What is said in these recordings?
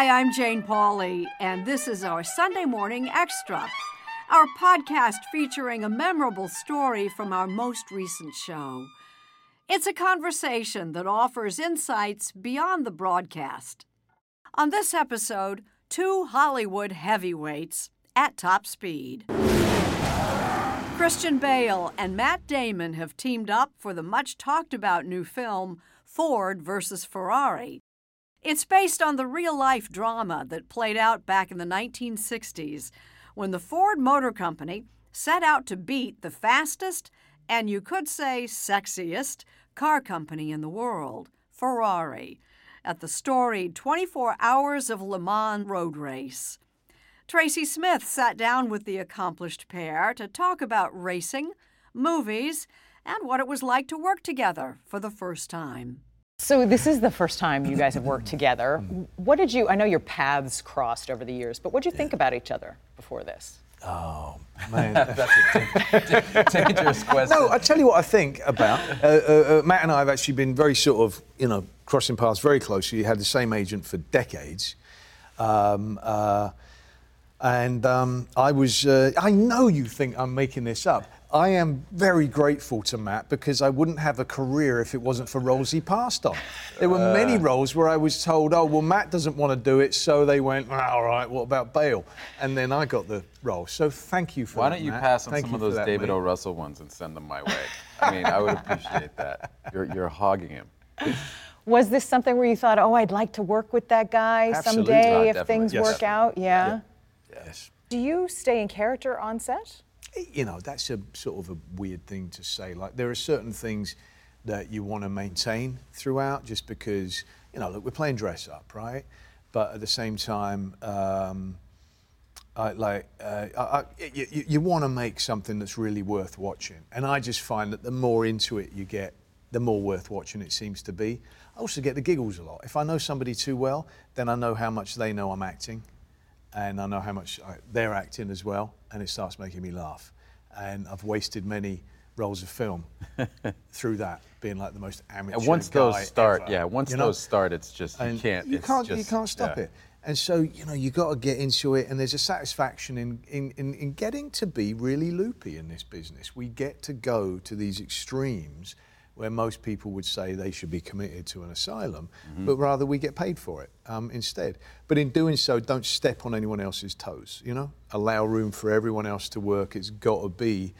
Hi, I'm Jane Pauley, and this is our Sunday Morning Extra, our podcast featuring a memorable story from our most recent show. It's a conversation that offers insights beyond the broadcast. On this episode, two Hollywood heavyweights at top speed. Christian Bale and Matt Damon have teamed up for the much talked about new film Ford versus Ferrari. It's based on the real life drama that played out back in the 1960s when the Ford Motor Company set out to beat the fastest and you could say sexiest car company in the world, Ferrari, at the storied 24 Hours of Le Mans road race. Tracy Smith sat down with the accomplished pair to talk about racing, movies, and what it was like to work together for the first time. So this is the first time you guys have worked together. What did you? I know your paths crossed over the years, but what did you think about each other before this? Oh man. That's a dangerous question. no, I tell you what I think about. Uh, uh, uh, Matt and I have actually been very sort of, you know, crossing paths very closely. We had the same agent for decades. Um, uh, and um, I was, uh, I know you think I'm making this up. I am very grateful to Matt because I wouldn't have a career if it wasn't for roles he passed on. There were many roles where I was told, oh, well, Matt doesn't want to do it, so they went, "Ah, all right, what about Bale? And then I got the role. So thank you for that. Why that. don't you Matt. pass on Thank some of those that, David mate. O. Russell ones and send them my way? I mean, I would appreciate that. You're, you're hogging him. Was this something where you thought, oh, I'd like to work with that guy Absolutely. someday Ah, if definitely. things Yes. work out? Yeah. Yes. Do you stay in character on set? You know, that's a sort of a weird thing to say. Like, there are certain things that you want to maintain throughout just because, you know, look, we're playing dress up, right? But at the same time, um, I, like, uh, I, I, you, you want to make something that's really worth watching. And I just find that the more into it you get, the more worth watching it seems to be. I also get the giggles a lot. If I know somebody too well, then I know how much they know I'm acting and I know how much I, they're acting as well, and it starts making me laugh. And I've wasted many rolls of film through that, being like the most amateur. And once those start, ever, yeah, once you know? those start, it's just you can't. You can't. you can't stop yeah. it. And so you know you got to get into it, and there's a satisfaction in, in, in, in getting to be really loopy in this business. We get to go to these extremes where most people would say they should be committed to an asylum, Mm-hmm. but rather we get paid for it um, instead. But in doing so, don't step on anyone else's toes. You know, allow room for everyone else to work. It's got to be,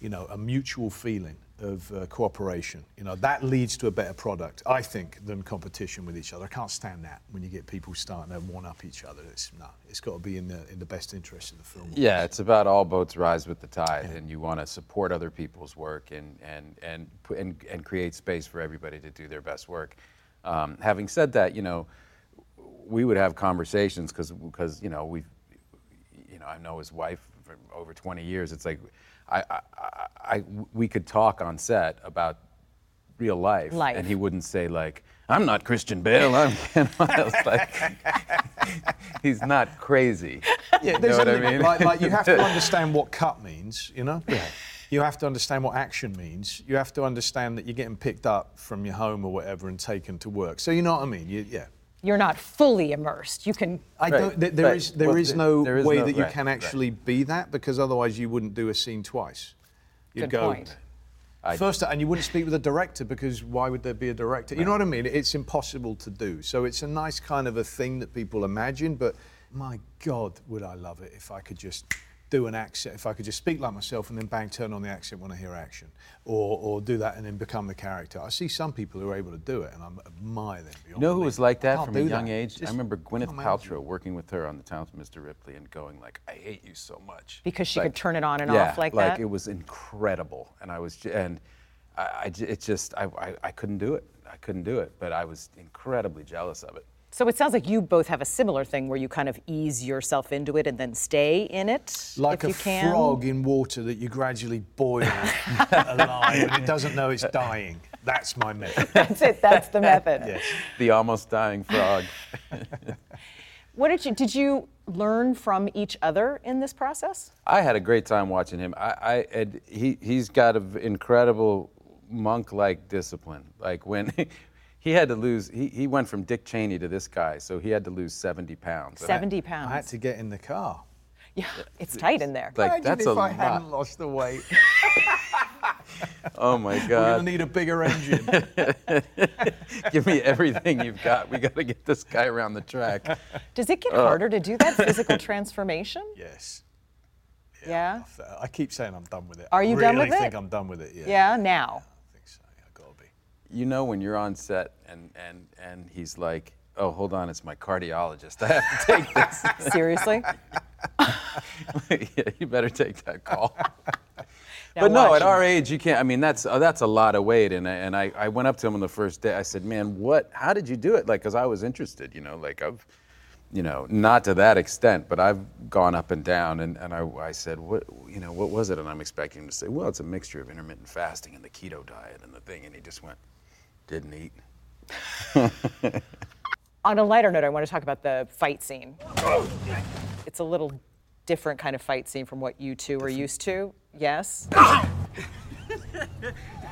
you know, a mutual feeling of uh, cooperation. You know, that leads to a better product, I think, than competition with each other. I can't stand that when you get people starting to one up each other. It's no, it's got to be in the in the best interest of the film. Yeah, it's about all boats rise with the tide, and you want to support other people's work and and and and, and create space for everybody to do their best work. Um, having said that, you know, we would have conversations because because you know we, you know, I know his wife for over 20 years. It's like, I, I, I, I we could talk on set about real life, Life. and he wouldn't say like, "I'm not Christian Bale." I'm Ken Miles. Like, he's not crazy. Yeah, You there's know what I a limit. mean? Like, like you have to understand what cut means, you know? Yeah. You have to understand what action means. You have to understand that you're getting picked up from your home or whatever and taken to work. So you know what I mean? You, yeah. You're not fully immersed. You can. I Right, don't. There, there right. is there Well, is no there is way no- that you right, can right. actually be that because otherwise you wouldn't do a scene twice. You'd Good go point. first, and you wouldn't speak with a director because why would there be a director? You know what I mean? It's impossible to do. So it's a nice kind of a thing that people imagine, but my God, would I love it if I could just do an accent, if I could just speak like myself and then bang, turn on the accent when I hear action, or, or do that and then become the character. I see some people who are able to do it, and I admire them. You know who belief. was like that from a young that. age? Just I remember Gwyneth Paltrow working with her on The Talented Mr. Ripley and going like, "I hate you so much," Because she Like- could turn it on and yeah, off like like that? it was incredible, and I was, j- and I it just, I, I, I couldn't do it. I couldn't do it, but I was incredibly jealous of it. So it sounds like you both have a similar thing where you kind of ease yourself into it and then stay in it Like if a you can. frog in water that you gradually boil alive and it doesn't know it's dying. That's my method. That's it. That's the method. Yes. The almost dying frog. What did you did you learn from each other in this process? I had a great time watching him. I, I and he he's got an incredible monk-like discipline. Like when he had to lose, he, he went from Dick Cheney to this guy, so he had to lose 70 pounds. 70 I- 70 I had to get in the car. Yeah, it's tight in there. Like Imagine that's if a I lot. hadn't lost the weight. Oh my God. We're God! gonna need a bigger engine. Give me everything you've got. We got to get this guy around the track. Does it get Uh. harder to do that physical transformation? yes. Yeah. I keep saying I'm done with it. Are you I done really with it? I think I'm done with it. Yeah. Yeah, now. I think so. Yeah, gotta be. You know when you're on set and and and he's like, "Oh, hold on, it's my cardiologist. I have to take this." Seriously? yeah, you better take that call. Now but no, watch. at our age, you can't. I mean, that's uh, that's a lot of weight. And I, and I, I went up to him on the first day. I said, "Man, what? How did you do it?" Like, because I was interested. You know, like I've, you know, not to that extent, but I've gone up and down. And, and I, I said, "What? You know, what was it?" And I'm expecting him to say, "Well, it's a mixture of intermittent fasting and the keto diet and the thing." And he just went, "Didn't eat." On a lighter note, I want to talk about the fight scene. It's a little different kind of fight scene from what you two are used to. Yes?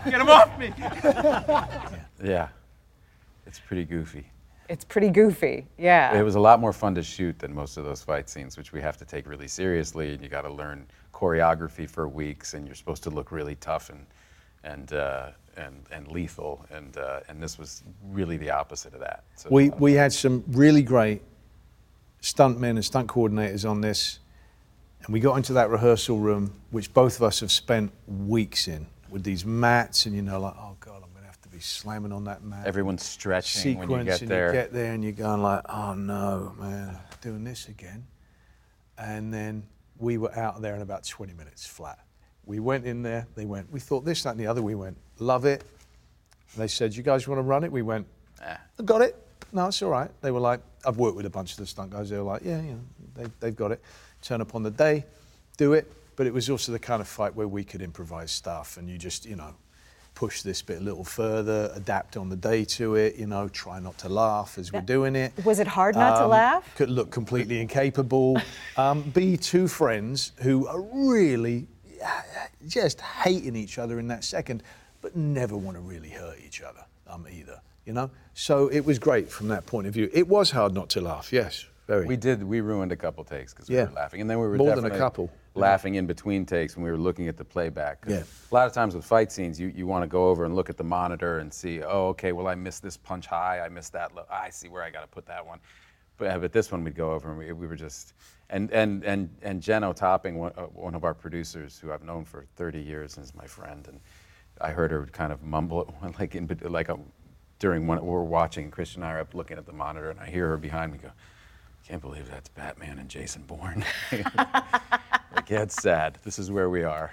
Get him off me! Yeah, it's pretty goofy. It's pretty goofy. Yeah. It was a lot more fun to shoot than most of those fight scenes, which we have to take really seriously. And you got to learn choreography for weeks, and you're supposed to look really tough and and uh, and, and lethal. And uh, and this was really the opposite of that. So, We, we had some really great stuntmen and stunt coordinators on this. And we got into that rehearsal room, which both of us have spent weeks in, with these mats, and you know, like, oh God, I'm going to have to be slamming on that mat. everyone's stretching sequence, when you get and there. you get there, and you're going like, oh no, man, doing this again. And then we were out there in about 20 minutes flat. We went in there, they went, we thought this, that, and the other. We went, love it. They said, you guys want to run it? We went, Ah. got it. No, it's all right. They were like, I've worked with a bunch of the stunt guys. They were like, yeah, yeah, they, they've got it. Turn up on the day, do it. But it was also the kind of fight where we could improvise stuff and you just, you know, push this bit a little further, adapt on the day to it, you know, try not to laugh as we're doing it. Was it hard not to Um, laugh? Could look completely incapable. Um, be two friends who are really just hating each other in that second, but never want to really hurt each other um, either. You know, so it was great from that point of view. It was hard not to laugh. Yes, very. We did. We ruined a couple takes because we Yeah. were laughing, and then we were More than a couple. laughing in between takes when we were looking at the playback. Yeah. A lot of times with fight scenes, you, you want to go over and look at the monitor and see, oh, okay, well I missed this punch high, I missed that low, I see where I got to put that one. But, but this one we'd go over and we, we were just, and and and and Jenno Topping, one, uh, one of our producers who I've known for 30 years and is my friend, and I heard her kind of mumble, like in like a, during when we're watching, Christian and I are up looking at the monitor, and I hear her behind me go, "Can't believe that's Batman and Jason Bourne." like, yeah, it's sad. This is where we are.